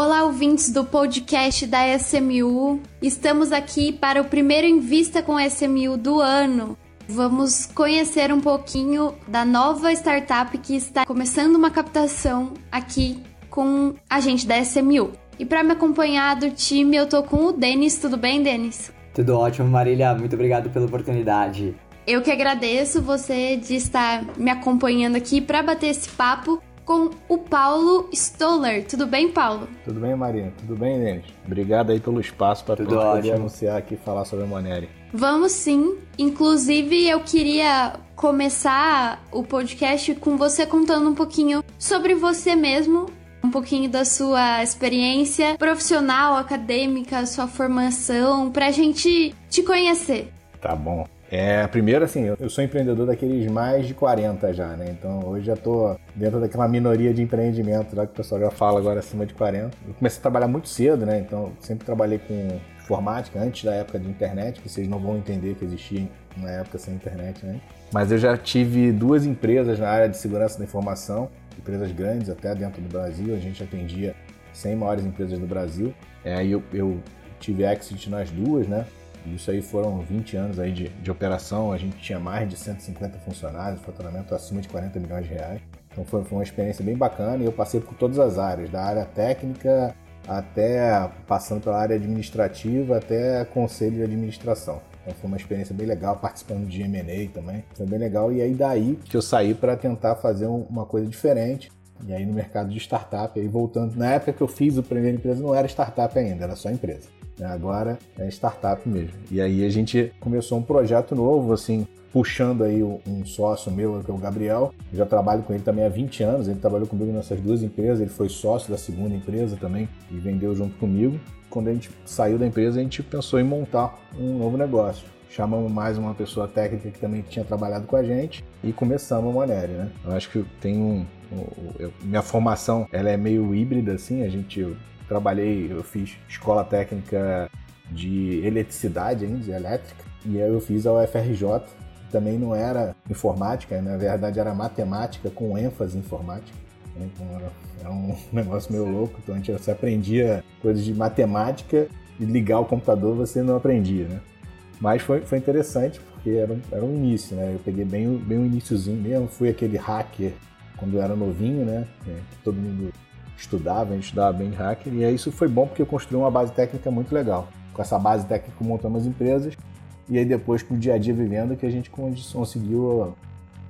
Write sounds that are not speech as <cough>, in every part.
Olá, ouvintes do podcast da SMU. Estamos aqui para o primeiro Invista com SMU do ano. Vamos conhecer um pouquinho da nova startup que está começando uma captação aqui com a gente da SMU. E para me acompanhar do time, eu tô com o Denis. Tudo bem, Denis? Tudo ótimo, Marília. Muito obrigado pela oportunidade. Eu que agradeço você de estar me acompanhando aqui para bater esse papo com o Paulo Stoller. Tudo bem, Paulo? Tudo bem, Marina? Tudo bem, Denis? Obrigado aí pelo espaço para poder anunciar aqui e falar sobre a Moneri. Vamos sim. Inclusive, eu queria começar o podcast com você contando um pouquinho sobre você mesmo, um pouquinho da sua experiência profissional, acadêmica, sua formação, pra gente te conhecer. Tá bom. É, primeiro assim, eu sou empreendedor daqueles mais de 40 já, né? Então hoje já tô dentro daquela minoria de empreendimento lá que o pessoal já fala agora acima de 40. Eu comecei a trabalhar muito cedo, né? Então sempre trabalhei com informática antes da época de internet, que vocês não vão entender que existia uma época sem internet, né? Mas eu já tive duas empresas na área de segurança da informação, empresas grandes até dentro do Brasil, a gente atendia 100 maiores empresas do Brasil. É, eu, eu tive exit nas duas, né? Isso aí foram 20 anos aí de, de operação, a gente tinha mais de 150 funcionários, faturamento acima de 40 milhões de reais. Então foi, foi uma experiência bem bacana e eu passei por todas as áreas, da área técnica até passando pela área administrativa até conselho de administração. Então foi uma experiência bem legal, participando de M&A também, foi bem legal. E aí daí que eu saí para tentar fazer uma coisa diferente. E aí no mercado de startup, aí voltando, na época que eu fiz a primeira empresa não era startup ainda, era só empresa. Né? Agora é startup mesmo. E aí a gente começou um projeto novo, assim, puxando aí um sócio meu, que é o Gabriel. Eu já trabalho com ele também há 20 anos, ele trabalhou comigo nessas duas empresas, ele foi sócio da segunda empresa também e vendeu junto comigo. Quando a gente saiu da empresa, a gente pensou em montar um novo negócio. Chamamos mais uma pessoa técnica que também tinha trabalhado com a gente e começamos a Monere, né? Eu acho que tem um, minha formação ela é meio híbrida assim, a gente trabalhei, eu fiz escola técnica de eletricidade ainda, de elétrica, e aí eu fiz a UFRJ, também não era informática, na verdade era matemática com ênfase em informática. Né? Então era, era um <laughs> negócio meio louco, então a gente, você aprendia coisas de matemática e ligar o computador você não aprendia, né? Mas foi, foi interessante porque era, era um início, né? Eu peguei bem, bem o iníciozinho mesmo, fui aquele hacker quando eu era novinho, né? todo mundo estudava, a gente estudava bem hacker, e isso foi bom porque eu construí uma base técnica muito legal. Com essa base técnica montamos empresas, e aí depois com o dia a dia vivendo que a gente conseguiu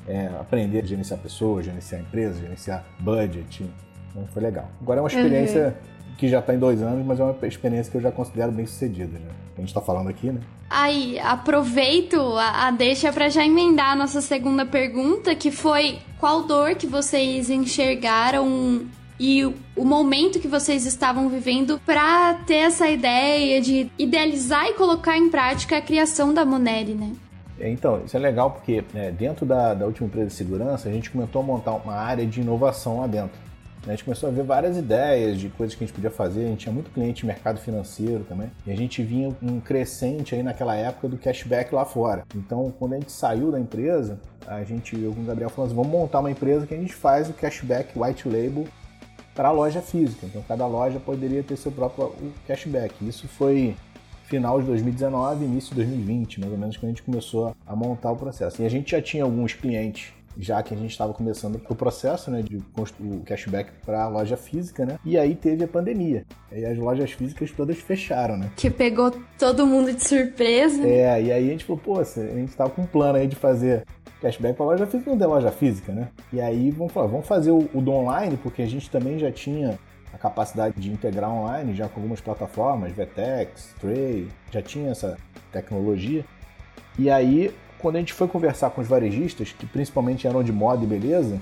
é, aprender a gerenciar pessoas, gerenciar empresas, gerenciar budget. Então foi legal. Agora é uma experiência uhum. que já está em dois anos, mas é uma experiência que eu já considero bem sucedida. Né? A gente está falando aqui, né? Aí, aproveito a, a deixa para já emendar a nossa segunda pergunta, que foi qual dor que vocês enxergaram e o momento que vocês estavam vivendo para ter essa ideia de idealizar e colocar em prática a criação da Moneri, né? Então, isso é legal porque é, dentro da, da última empresa de segurança, a gente começou a montar uma área de inovação lá dentro. A gente começou a ver várias ideias de coisas que a gente podia fazer. A gente tinha muito cliente de mercado financeiro também. E a gente vinha um crescente aí naquela época do cashback lá fora. Então, quando a gente saiu da empresa, a gente, eu com o Gabriel, falamos assim, vamos montar uma empresa que a gente faz o cashback white label para a loja física. Então cada loja poderia ter seu próprio cashback. Isso foi final de 2019, início de 2020, mais ou menos, quando a gente começou a montar o processo. E a gente já tinha alguns clientes já que a gente estava começando o processo né, de construir o cashback para a loja física, né? E aí teve a pandemia. E as lojas físicas todas fecharam, né? Que pegou todo mundo de surpresa. É, e aí a gente falou, pô, a gente estava com um plano aí de fazer cashback para loja física, não tem loja física, né? E aí vamos falar, vamos fazer o, o do online, porque a gente também já tinha a capacidade de integrar online já com algumas plataformas, Vetex, Tray, já tinha essa tecnologia. E aí, quando a gente foi conversar com os varejistas, que principalmente eram de moda e beleza,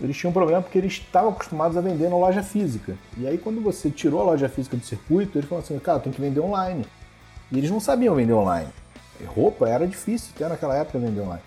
eles tinham um problema porque eles estavam acostumados a vender na loja física. E aí, quando você tirou a loja física do circuito, eles falaram assim: cara, tem que vender online. E eles não sabiam vender online. E roupa era difícil até naquela época vender online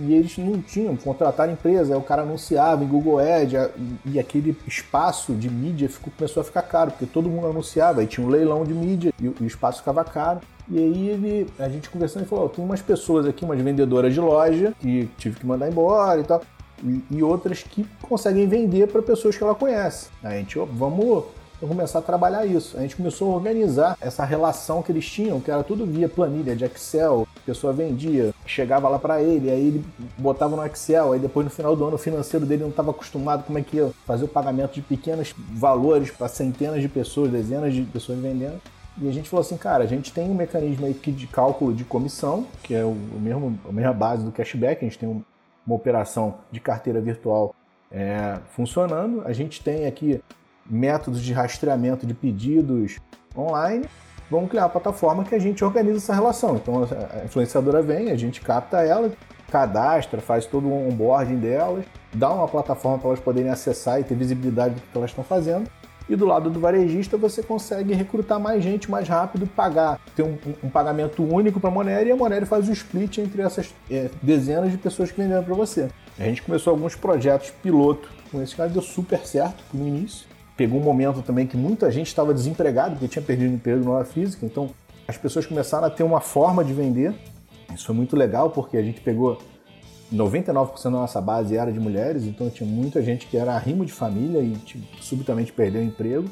e eles não tinham, contratar empresa, o cara anunciava em Google Ads e aquele espaço de mídia ficou, começou a ficar caro, porque todo mundo anunciava, aí tinha um leilão de mídia e, o espaço ficava caro. E aí ele, a gente conversando, ele falou, oh, tem umas pessoas aqui, umas vendedoras de loja, que tive que mandar embora e tal, e, e outras que conseguem vender para pessoas que ela conhece. Aí a gente, oh, vamos Começar a trabalhar isso. A gente começou a organizar essa relação que eles tinham, que era tudo via planilha de Excel. A pessoa vendia, chegava lá para ele, aí ele botava no Excel, aí depois no final do ano o financeiro dele não estava acostumado como é que ia fazer o pagamento de pequenos valores para centenas de pessoas, dezenas de pessoas vendendo. E a gente falou assim, cara, a gente tem um mecanismo aí de cálculo de comissão, que é o mesmo, a mesma base do cashback, a gente tem uma operação de carteira virtual é, funcionando. A gente tem aqui métodos de rastreamento de pedidos online, vamos criar uma plataforma que a gente organiza essa relação. Então a influenciadora vem, a gente capta ela, cadastra, faz todo o onboarding delas, dá uma plataforma para elas poderem acessar e ter visibilidade do que elas estão fazendo. E do lado do varejista você consegue recrutar mais gente mais rápido, pagar, ter um, um pagamento único para a Monero e a Monero faz o split entre essas é, dezenas de pessoas que venderam para você. A gente começou alguns projetos piloto com esse cara, deu super certo no início pegou um momento também que muita gente estava desempregado, porque tinha perdido emprego na hora física, então as pessoas começaram a ter uma forma de vender. Isso foi muito legal, porque a gente pegou 99% da nossa base era de mulheres, então tinha muita gente que era arrimo de família e tipo, subitamente perdeu o emprego.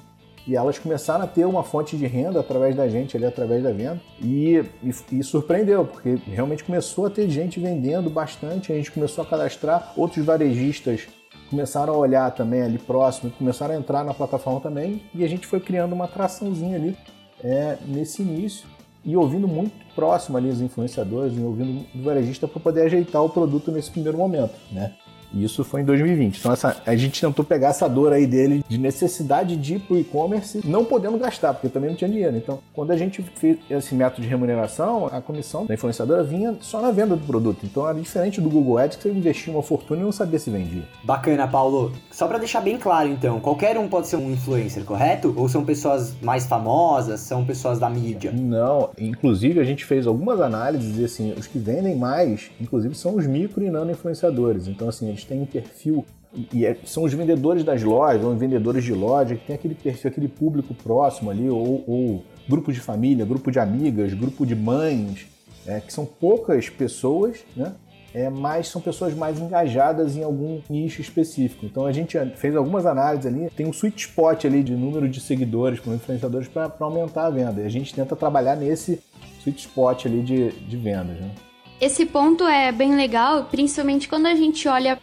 E elas começaram a ter uma fonte de renda através da gente, ali através da venda. E, e, e, surpreendeu, porque realmente começou a ter gente vendendo bastante. A gente começou a cadastrar outros varejistas começaram a olhar também ali próximo, começaram a entrar na plataforma também, e a gente foi criando uma atraçãozinha ali é, nesse início e ouvindo muito próximo ali os influenciadores e ouvindo o varejista para poder ajeitar o produto nesse primeiro momento, né? E isso foi em 2020. Então essa, a gente tentou pegar essa dor aí dele de necessidade de ir para o e-commerce, não podendo gastar, porque também não tinha dinheiro. Então, quando a gente fez esse método de remuneração, a comissão da influenciadora vinha só na venda do produto. Então era diferente do Google Ads, que você investia uma fortuna e não sabia se vendia. Bacana, Paulo. Só para deixar bem claro, então, qualquer um pode ser um influencer, correto? Ou são pessoas mais famosas, são pessoas da mídia? Não, inclusive a gente fez algumas análises e assim, os que vendem mais, inclusive, são os micro e nano influenciadores. Então, assim, eles têm um perfil e é, são os vendedores das lojas, ou vendedores de loja, que tem aquele perfil, aquele público próximo ali, ou, ou grupo de família, grupo de amigas, grupo de mães, é, que são poucas pessoas, né? É, mas são pessoas mais engajadas em algum nicho específico. Então a gente fez algumas análises ali, tem um sweet spot ali de número de seguidores com influenciadores para aumentar a venda. E a gente tenta trabalhar nesse sweet spot ali de, de vendas. Né? Esse ponto é bem legal, principalmente quando a gente olha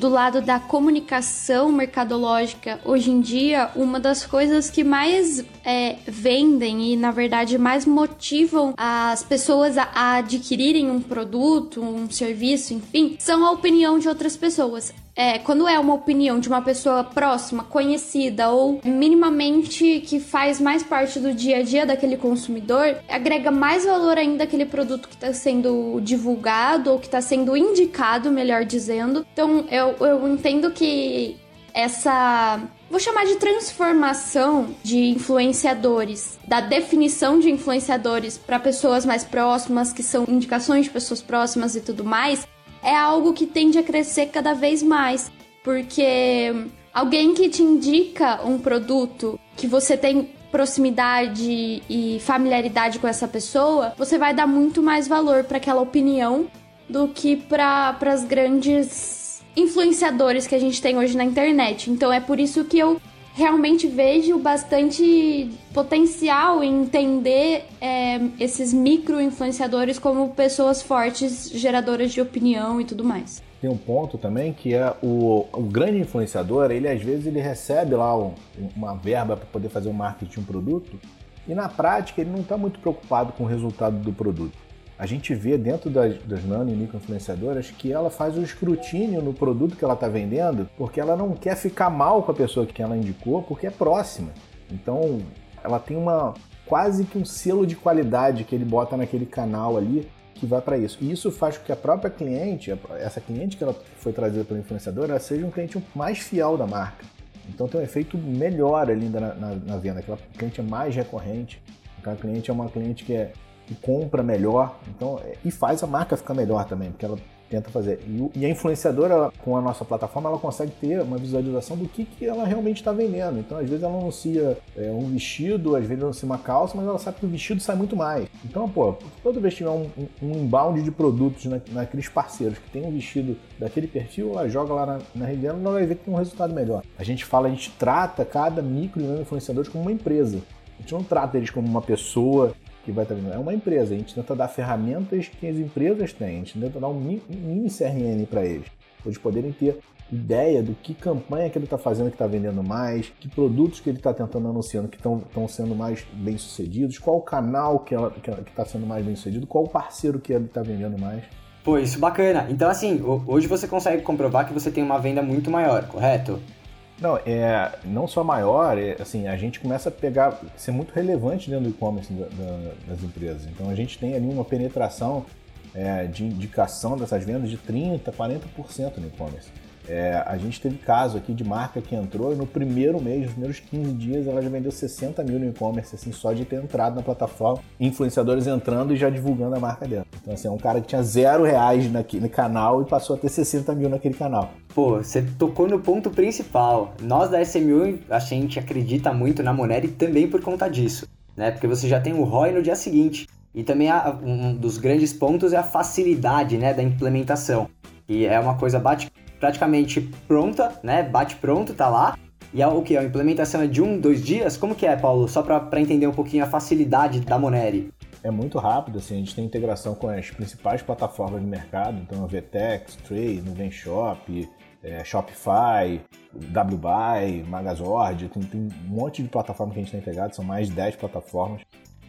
do lado da comunicação mercadológica, hoje em dia, uma das coisas que mais é, vendem e, na verdade, mais motivam as pessoas a, a adquirirem um produto, um serviço, enfim, são a opinião de outras pessoas é, quando é uma opinião de uma pessoa próxima, conhecida ou minimamente que faz mais parte do dia a dia daquele consumidor, agrega mais valor ainda aquele produto que está sendo divulgado ou que está sendo indicado, melhor dizendo. Então eu, eu entendo que essa vou chamar de transformação de influenciadores, da definição de influenciadores para pessoas mais próximas, que são indicações de pessoas próximas e tudo mais, é algo que tende a crescer cada vez mais, porque alguém que te indica um produto que você tem proximidade e familiaridade com essa pessoa, você vai dar muito mais valor para aquela opinião do que para as grandes influenciadores que a gente tem hoje na internet. Então é por isso que eu realmente vejo bastante potencial em entender é, esses micro influenciadores como pessoas fortes, geradoras de opinião e tudo mais. Tem um ponto também que é o, o grande influenciador, ele às vezes ele recebe lá um, uma verba para poder fazer o marketing de um produto e na prática ele não está muito preocupado com o resultado do produto a gente vê dentro das, das nano e micro influenciadoras que ela faz o escrutínio no produto que ela está vendendo, porque ela não quer ficar mal com a pessoa que ela indicou, porque é próxima. Então, ela tem uma quase que um selo de qualidade que ele bota naquele canal ali que vai para isso. E isso faz com que a própria cliente, essa cliente que ela foi trazida pelo influenciador, ela seja um cliente mais fiel da marca. Então tem um efeito melhor ali na, na, na venda, aquela cliente é mais recorrente, aquela cliente é uma cliente que é compra melhor, então é, e faz a marca ficar melhor também, porque ela tenta fazer. E, a influenciadora, com a nossa plataforma, ela consegue ter uma visualização do que, que ela realmente está vendendo. Então, às vezes, ela anuncia é, um vestido, às vezes, ela anuncia uma calça, mas ela sabe que o vestido sai muito mais. Então, pô, toda vez que tiver um, um, inbound de produtos na, naqueles parceiros que tem um vestido daquele perfil, ela joga lá na, na rede dela e ela vai ver que tem um resultado melhor. A gente fala, a gente trata cada micro e influenciador como uma empresa. A gente não trata eles como uma pessoa que vai estar. É uma empresa. A gente tenta dar ferramentas que as empresas têm. A gente tenta dar um mini CRM para eles. Para eles poderem ter ideia do que campanha que ele está fazendo que está vendendo mais, que produtos que ele está tentando anunciando que estão sendo mais bem sucedidos, qual canal que está sendo mais bem sucedido, qual parceiro que ele está vendendo mais. Pô, isso bacana. Então, assim, hoje você consegue comprovar que você tem uma venda muito maior, correto? Não, é não só maior, é, assim, a gente começa a pegar, ser muito relevante dentro do e-commerce da, da, das empresas. Então a gente tem ali uma penetração é, de indicação dessas vendas de 30%, 40% no e-commerce. É, a gente teve caso aqui de marca que entrou e no primeiro mês, nos primeiros 15 dias, ela já vendeu 60 mil no e-commerce, assim, só de ter entrado na plataforma, influenciadores entrando e já divulgando a marca dela. Então, assim, é um cara que tinha zero reais naquele canal e passou a ter 60 mil naquele canal. Pô, você tocou no ponto principal. Nós da SMU, a gente acredita muito na Monero e também por conta disso, né? Porque você já tem o ROI no dia seguinte. E também um dos grandes pontos é a facilidade né, da implementação. E é uma coisa bate praticamente pronta, né? Bate pronto, tá lá. E é o que? A implementação é de um, dois dias? Como que é, Paulo? Só para entender um pouquinho a facilidade da Moneri. É muito rápido, assim, a gente tem integração com as principais plataformas do mercado, então a Vtex, Trade, Nuvenshop, é, Shopify, WBuy, Magazord, tem, tem um monte de plataformas que a gente tem integrado, são mais de 10 plataformas.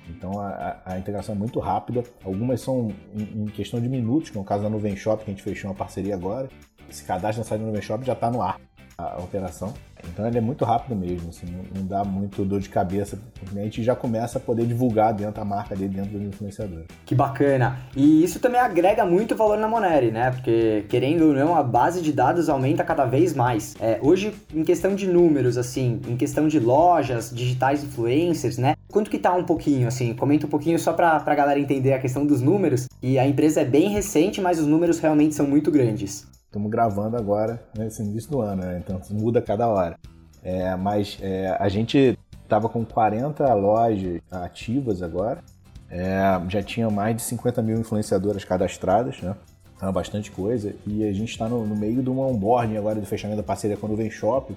Então a, a, integração é muito rápida. Algumas são em, em, questão de minutos, que é o caso da Nuvem Shop, que a gente fechou uma parceria agora esse cadastro na site do Nuvem Shop já está no ar a operação. Então ele é muito rápido mesmo, assim, não, dá muito dor de cabeça para o cliente e já começa a poder divulgar dentro da marca dele, dentro do influenciador. Que bacana! E isso também agrega muito valor na Moneri, né? Porque, querendo ou não, a base de dados aumenta cada vez mais. É, hoje, em questão de números, assim, em questão de lojas, digitais influencers, né? Quanto que tá um pouquinho, assim? Comenta um pouquinho só para a galera entender a questão dos números. E a empresa é bem recente, mas os números realmente são muito grandes. Estamos gravando agora, nesse início do ano, né? então muda cada hora. É, mas é, a gente estava com 40 lojas ativas agora, é, já tinha mais de 50 mil influenciadoras cadastradas, né? Então é bastante coisa. E a gente está no, no, meio de uma onboarding agora do fechamento da parceria com a Nuvem Shop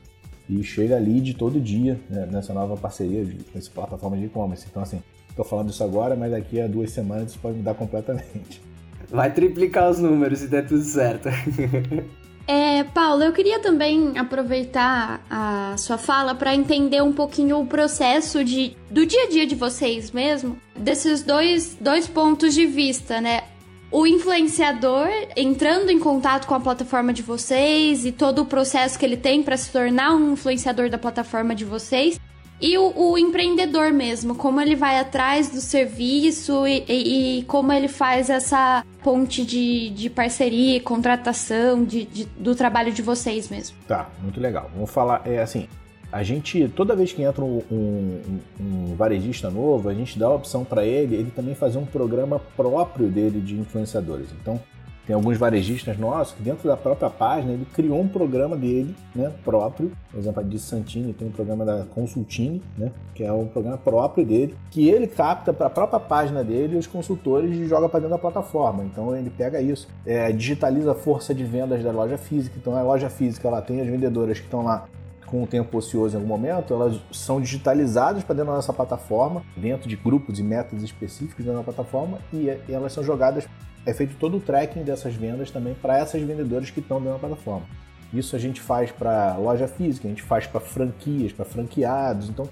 e chega lead todo dia né, nessa nova parceria, com essa plataforma de e-commerce. Então, assim, estou falando isso agora, mas daqui a duas semanas isso pode mudar completamente. <laughs> Vai triplicar os números se der tudo certo. <laughs> É, Paulo, eu queria também aproveitar a sua fala para entender um pouquinho o processo de, do dia a dia de vocês mesmo, desses dois, dois pontos de vista, né? O influenciador entrando em contato com a plataforma de vocês e todo o processo que ele tem para se tornar um influenciador da plataforma de vocês e o, o, empreendedor mesmo, como ele vai atrás do serviço e, e, e como ele faz essa ponte de, de parceria, contratação, de, de, do trabalho de vocês mesmo. Tá, muito legal. Vamos falar, é assim, a gente, toda vez que entra um, um, um varejista novo, a gente dá a opção para ele, ele também fazer um programa próprio dele de influenciadores. Então, tem alguns varejistas nossos que dentro da própria página ele criou um programa dele, né, próprio. Por exemplo, a de Santini tem um programa da Consultini, né, que é um programa próprio dele, que ele capta para a própria página dele os consultores e joga para dentro da plataforma. Então ele pega isso, é, digitaliza a força de vendas da loja física. Então a loja física ela tem as vendedoras que estão lá com o tempo ocioso em algum momento, elas são digitalizadas para dentro da nossa plataforma, dentro de grupos e métodos específicos dentro da plataforma, e elas são jogadas é feito todo o tracking dessas vendas também para essas vendedoras que estão dentro da plataforma. Isso a gente faz para loja física, a gente faz para franquias, para franqueados. Então,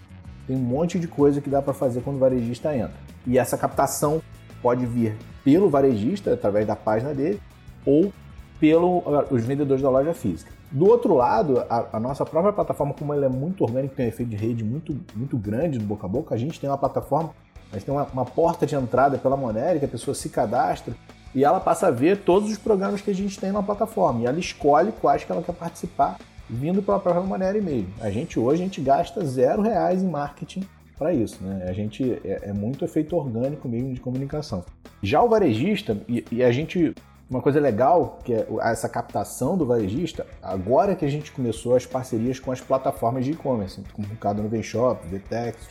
tem um monte de coisa que dá para fazer quando o varejista entra. E essa captação pode vir pelo varejista, através da página dele, ou pelos vendedores da loja física. Do outro lado, a, a, nossa própria plataforma, como ela é muito orgânica, tem um efeito de rede muito, muito grande no boca a boca, a gente tem uma plataforma, a gente tem uma, uma porta de entrada pela Monero, que a pessoa se cadastra, e ela passa a ver todos os programas que a gente tem na plataforma e ela escolhe quais que ela quer participar vindo pela própria maneira e-mail. A gente hoje a gente gasta zero reais em marketing para isso, né? A gente é, é, muito efeito orgânico mesmo de comunicação. Já o varejista e, e, a gente Uma coisa legal, que é essa captação do varejista, agora que a gente começou as parcerias com as plataformas de e-commerce, como o Cado no Shop, Vtex,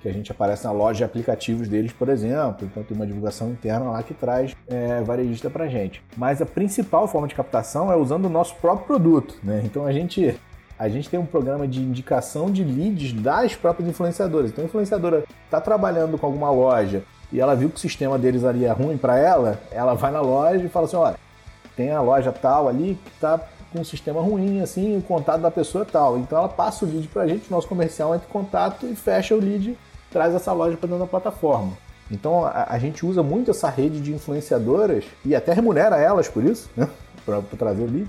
que a gente aparece na loja de aplicativos deles, por exemplo. Então tem uma divulgação interna lá que traz é, varejista para gente. Mas a principal forma de captação é usando o nosso próprio produto. Né? Então a gente a gente tem um programa de indicação de leads das próprias influenciadoras. Então a influenciadora está trabalhando com alguma loja e ela viu que o sistema deles ali é ruim para ela, ela vai na loja e fala assim, olha, tem a loja tal ali que está com um sistema ruim, assim, o contato da pessoa é tal. Então ela passa o lead para a gente, nosso comercial entra em contato e fecha o lead, traz essa loja para dentro da plataforma. Então a, a, gente usa muito essa rede de influenciadoras e até remunera elas por isso, né? <laughs> Para trazer o lead,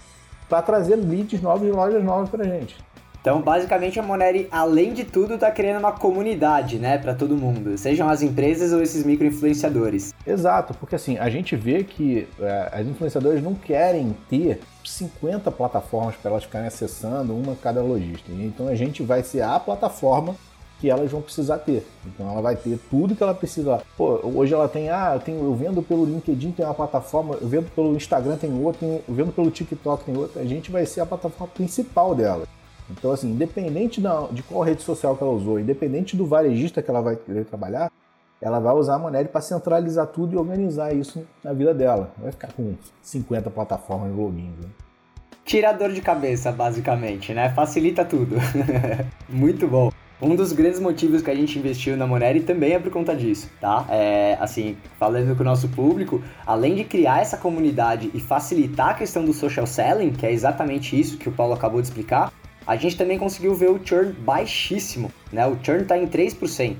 para trazer leads novos e lojas novas para a gente. Então, basicamente, a Moneri, além de tudo, está criando uma comunidade, né, para todo mundo, sejam as empresas ou esses micro-influenciadores. Exato, porque assim, a gente vê que é, as influenciadoras não querem ter 50 plataformas para elas ficarem acessando, uma cada lojista. Então, a gente vai ser a plataforma que elas vão precisar ter. Então ela vai ter tudo que ela precisa. Pô, hoje ela tem, ah, eu, tenho, eu vendo pelo LinkedIn tem uma plataforma, eu vendo pelo Instagram tem outra, eu vendo pelo TikTok tem outra. A gente vai ser a plataforma principal dela. Então, assim, independente de qual rede social que ela usou, independente do varejista que ela vai querer trabalhar, ela vai usar a Monero para centralizar tudo e organizar isso na vida dela. Vai ficar com 50 plataformas de logins. Né? De cabeça, basicamente, né? Facilita tudo. <laughs> Muito bom. Um dos grandes motivos que a gente investiu na Moneri também é por conta disso, tá? É, assim, falando com o nosso público, além de criar essa comunidade e facilitar a questão do social selling, que é exatamente isso que o Paulo acabou de explicar, a gente também conseguiu ver o churn baixíssimo, né? O churn está em 3%.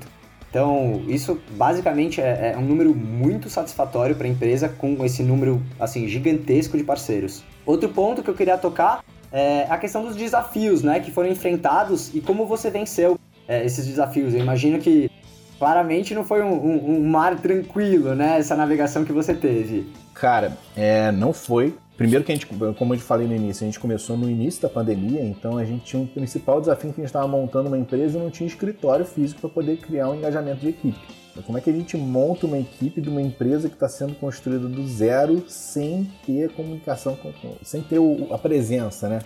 Então, isso basicamente é, é um número muito satisfatório para a empresa com esse número assim gigantesco de parceiros. Outro ponto que eu queria tocar é a questão dos desafios, né, que foram enfrentados e como você venceu é, esses desafios. Eu imagino que claramente não foi um, um, um, mar tranquilo, né, essa navegação que você teve. Cara, é, não foi. Primeiro que a gente, como eu falei no início, a gente começou no início da pandemia, então a gente tinha um principal desafio que a gente estava montando uma empresa e não tinha escritório físico para poder criar um engajamento de equipe. Então, como é que a gente monta uma equipe de uma empresa que está sendo construída do zero sem ter comunicação, sem ter a presença, né?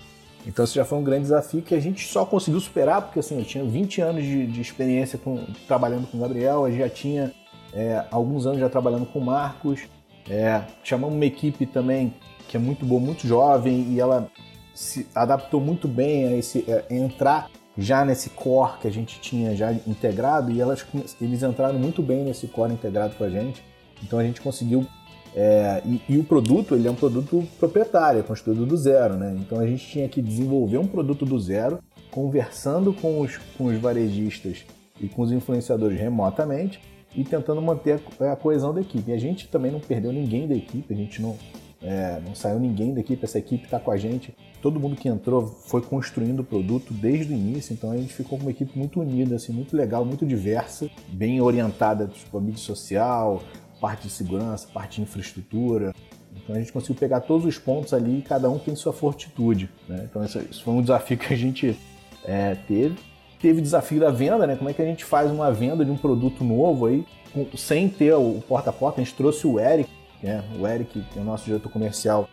Então isso já foi um grande desafio que a gente só conseguiu superar, porque assim, eu tinha 20 anos de, de experiência com, trabalhando com o Gabriel, eu já tinha é, alguns anos já trabalhando com o Marcos, é, chamamos uma equipe também que é muito boa, muito jovem, e ela se adaptou muito bem a esse a é, entrar já nesse core que a gente tinha já integrado, e elas, eles entraram muito bem nesse core integrado com a gente. Então a gente conseguiu. É, e, e, o produto ele é um produto proprietário, é construído do zero, né? Então a gente tinha que desenvolver um produto do zero, conversando com os, com os varejistas e com os influenciadores remotamente e tentando manter a, a coesão da equipe. E a gente também não perdeu ninguém da equipe, a gente não, é, não saiu ninguém da equipe, essa equipe está com a gente. Todo mundo que entrou foi construindo o produto desde o início, então a gente ficou com uma equipe muito unida, assim, muito legal, muito diversa, bem orientada tipo, a mídia social, parte de segurança, parte de infraestrutura. Então a gente conseguiu pegar todos os pontos ali e cada um tem sua fortitude. Né? Então isso foi um desafio que a gente é, teve. Teve desafio da venda, né? Como é que a gente faz uma venda de um produto novo aí, com, sem ter o porta a porta? A gente trouxe o Eric, né? O Eric, que é o nosso diretor comercial,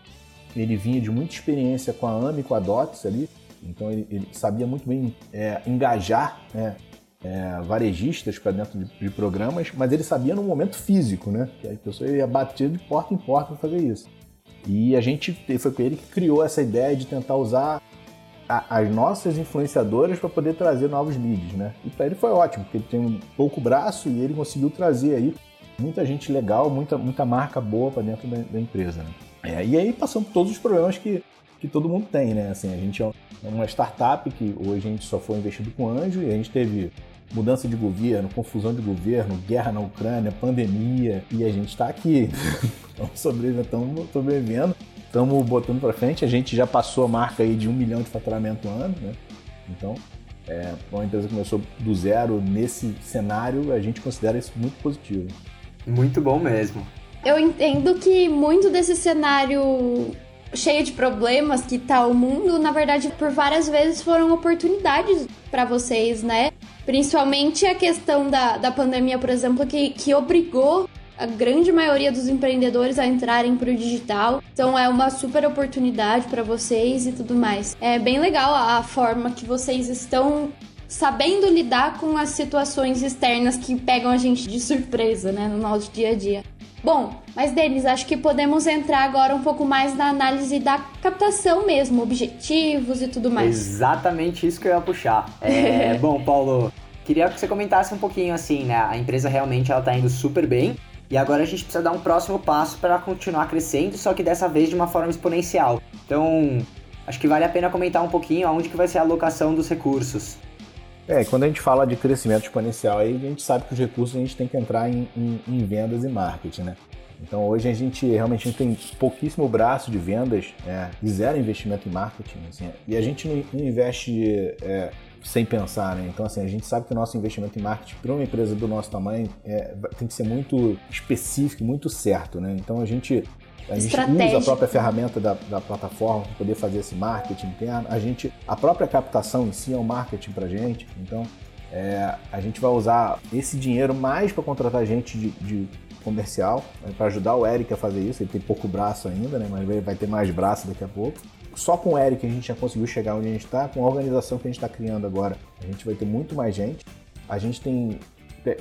ele vinha de muita experiência com a AMI, com a DOTS ali, então ele, ele sabia muito bem é, engajar né? é, varejistas para dentro de, de, programas, mas ele sabia no momento físico, né? Que a pessoa ia bater de porta em porta para fazer isso. E a gente foi com ele que criou essa ideia de tentar usar a, as nossas influenciadoras para poder trazer novos leads, né? E para ele foi ótimo, porque ele tem um pouco braço e ele conseguiu trazer aí muita gente legal, muita, muita marca boa para dentro da, da, empresa. Né? É, e aí passando por todos os problemas que, que todo mundo tem, né? Assim, a gente é uma startup que hoje a gente só foi investido com anjo e a gente teve mudança de governo, confusão de governo, guerra na Ucrânia, pandemia e a gente está aqui. Estamos <laughs> sobrevivendo, estamos sobrevivendo, estamos botando para frente. A gente já passou a marca aí de um milhão de faturamento ano, né? Então, é, uma empresa que começou do zero nesse cenário, a gente considera isso muito positivo. Muito bom mesmo. Eu entendo que muito desse cenário cheio de problemas que tá o mundo, na verdade, por várias vezes foram oportunidades para vocês, né? Principalmente a questão da, da pandemia, por exemplo, que, que obrigou a grande maioria dos empreendedores a entrarem para o digital. Então é uma super oportunidade para vocês e tudo mais. É bem legal a forma que vocês estão sabendo lidar com as situações externas que pegam a gente de surpresa, né, no nosso dia a dia. Bom, mas Denis, acho que podemos entrar agora um pouco mais na análise da captação mesmo, objetivos e tudo mais. Exatamente isso que eu ia puxar. É, <laughs> bom, Paulo, queria que você comentasse um pouquinho assim, né? A empresa realmente ela tá indo super bem. E agora a gente precisa dar um próximo passo para continuar crescendo, só que dessa vez de uma forma exponencial. Então, acho que vale a pena comentar um pouquinho aonde que vai ser a alocação dos recursos. É, quando a gente fala de crescimento exponencial, aí a gente sabe que os recursos a gente tem que entrar em, em, em vendas e marketing, né? Então hoje a gente realmente tem pouquíssimo braço de vendas é, e zero investimento em marketing. Assim, e a gente não investe é, sem pensar, né? Então assim, a gente sabe que o nosso investimento em marketing para uma empresa do nosso tamanho é, tem que ser muito específico, muito certo, né? Então a gente a gente usa a própria ferramenta da, da plataforma para poder fazer esse marketing interno. A gente, a própria captação em si é um marketing para gente. Então, é, a gente vai usar esse dinheiro mais para contratar gente de, de comercial, né, para ajudar o Eric a fazer isso. Ele tem pouco braço ainda, né, mas vai ter mais braço daqui a pouco. Só com o Eric a gente já conseguiu chegar onde a gente está. Com a organização que a gente está criando agora, a gente vai ter muito mais gente. A gente tem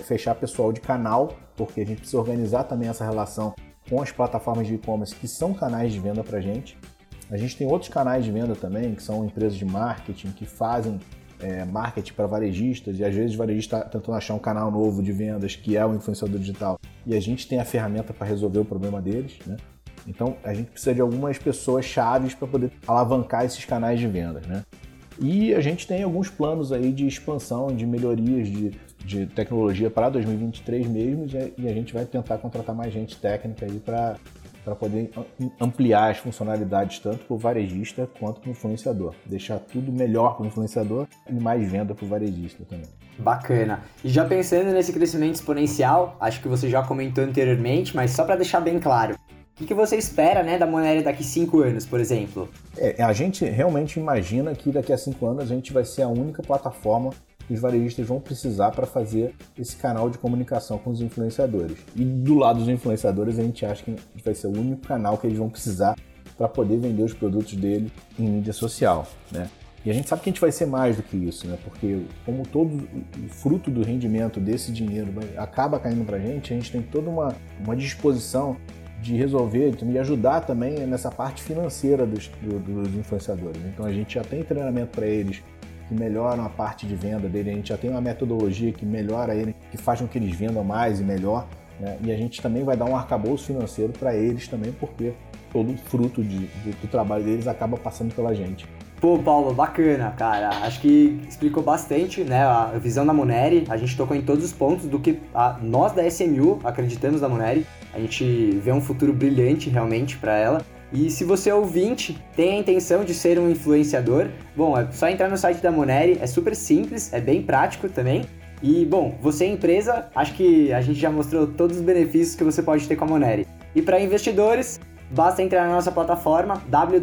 fechar pessoal de canal, porque a gente precisa organizar também essa relação com as plataformas de e-commerce que são canais de venda para gente. A gente tem outros canais de venda também, que são empresas de marketing que fazem é, marketing para varejistas e às vezes o varejista está tentando achar um canal novo de vendas que é o influenciador digital e a gente tem a ferramenta para resolver o problema deles, né? Então a gente precisa de algumas pessoas chaves para poder alavancar esses canais de vendas, né? E a gente tem alguns planos aí de expansão, de melhorias de, de tecnologia para 2023 mesmo, e a gente vai tentar contratar mais gente técnica aí para para poder ampliar as funcionalidades tanto para o varejista quanto para o influenciador. Deixar tudo melhor para o influenciador e mais venda para o varejista também. Bacana. E já pensando nesse crescimento exponencial, acho que você já comentou anteriormente, mas só para deixar bem claro, o que, você espera né, da Monero daqui cinco anos, por exemplo? É, a gente realmente imagina que daqui a cinco anos a gente vai ser a única plataforma que os varejistas vão precisar para fazer esse canal de comunicação com os influenciadores. E do lado dos influenciadores, a gente acha que vai ser o único canal que eles vão precisar para poder vender os produtos dele em mídia social, né? E a gente sabe que a gente vai ser mais do que isso, né? Porque como todo o fruto do rendimento desse dinheiro acaba caindo para a gente, a gente tem toda uma, uma disposição de resolver e ajudar também nessa parte financeira dos, do, dos influenciadores. Então a gente já tem treinamento para eles que melhoram a parte de venda dele, a gente já tem uma metodologia que melhora ele, que faz com que eles vendam mais e melhor. Né? E a gente também vai dar um arcabouço financeiro para eles também, porque todo o fruto de, do trabalho deles acaba passando pela gente. Pô, Paulo, bacana, cara. Acho que explicou bastante, né, a visão da Moneri. A gente tocou em todos os pontos do que a, nós da SMU acreditamos na Moneri. A gente vê um futuro brilhante realmente para ela. E se você é ouvinte, tem a intenção de ser um influenciador, bom, é só entrar no site da Moneri, é super simples, é bem prático também. E, bom, você é empresa, acho que a gente já mostrou todos os benefícios que você pode ter com a Moneri. E para investidores, basta entrar na nossa plataforma www.smu.com.vc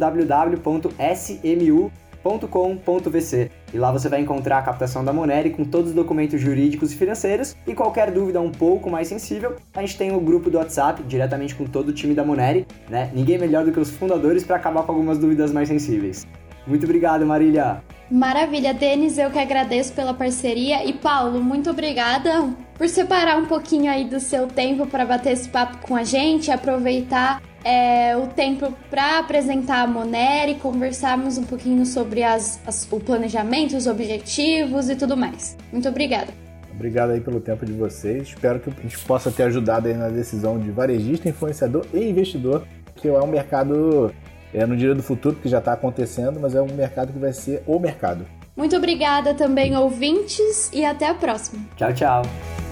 e lá você vai encontrar a captação da Moneri com todos os documentos jurídicos e financeiros e qualquer dúvida um pouco mais sensível, a gente tem o grupo do WhatsApp diretamente com todo o time da Moneri, né? Ninguém melhor do que os fundadores para acabar com algumas dúvidas mais sensíveis. Muito obrigado, Marília. Maravilha, Denis, eu que agradeço pela parceria. E Paulo, muito obrigada por separar um pouquinho aí do seu tempo para bater esse papo com a gente, aproveitar é, o tempo para apresentar a Moneri, conversarmos um pouquinho sobre as, as, o planejamento, os objetivos e tudo mais. Muito obrigada. Obrigado aí pelo tempo de vocês. Espero que a gente possa ter ajudado aí na decisão de varejista, influenciador e investidor, que é um mercado é, no dia do futuro, que já está acontecendo, mas é um mercado que vai ser o mercado. Muito obrigada também, ouvintes, e até a próxima. Tchau, tchau.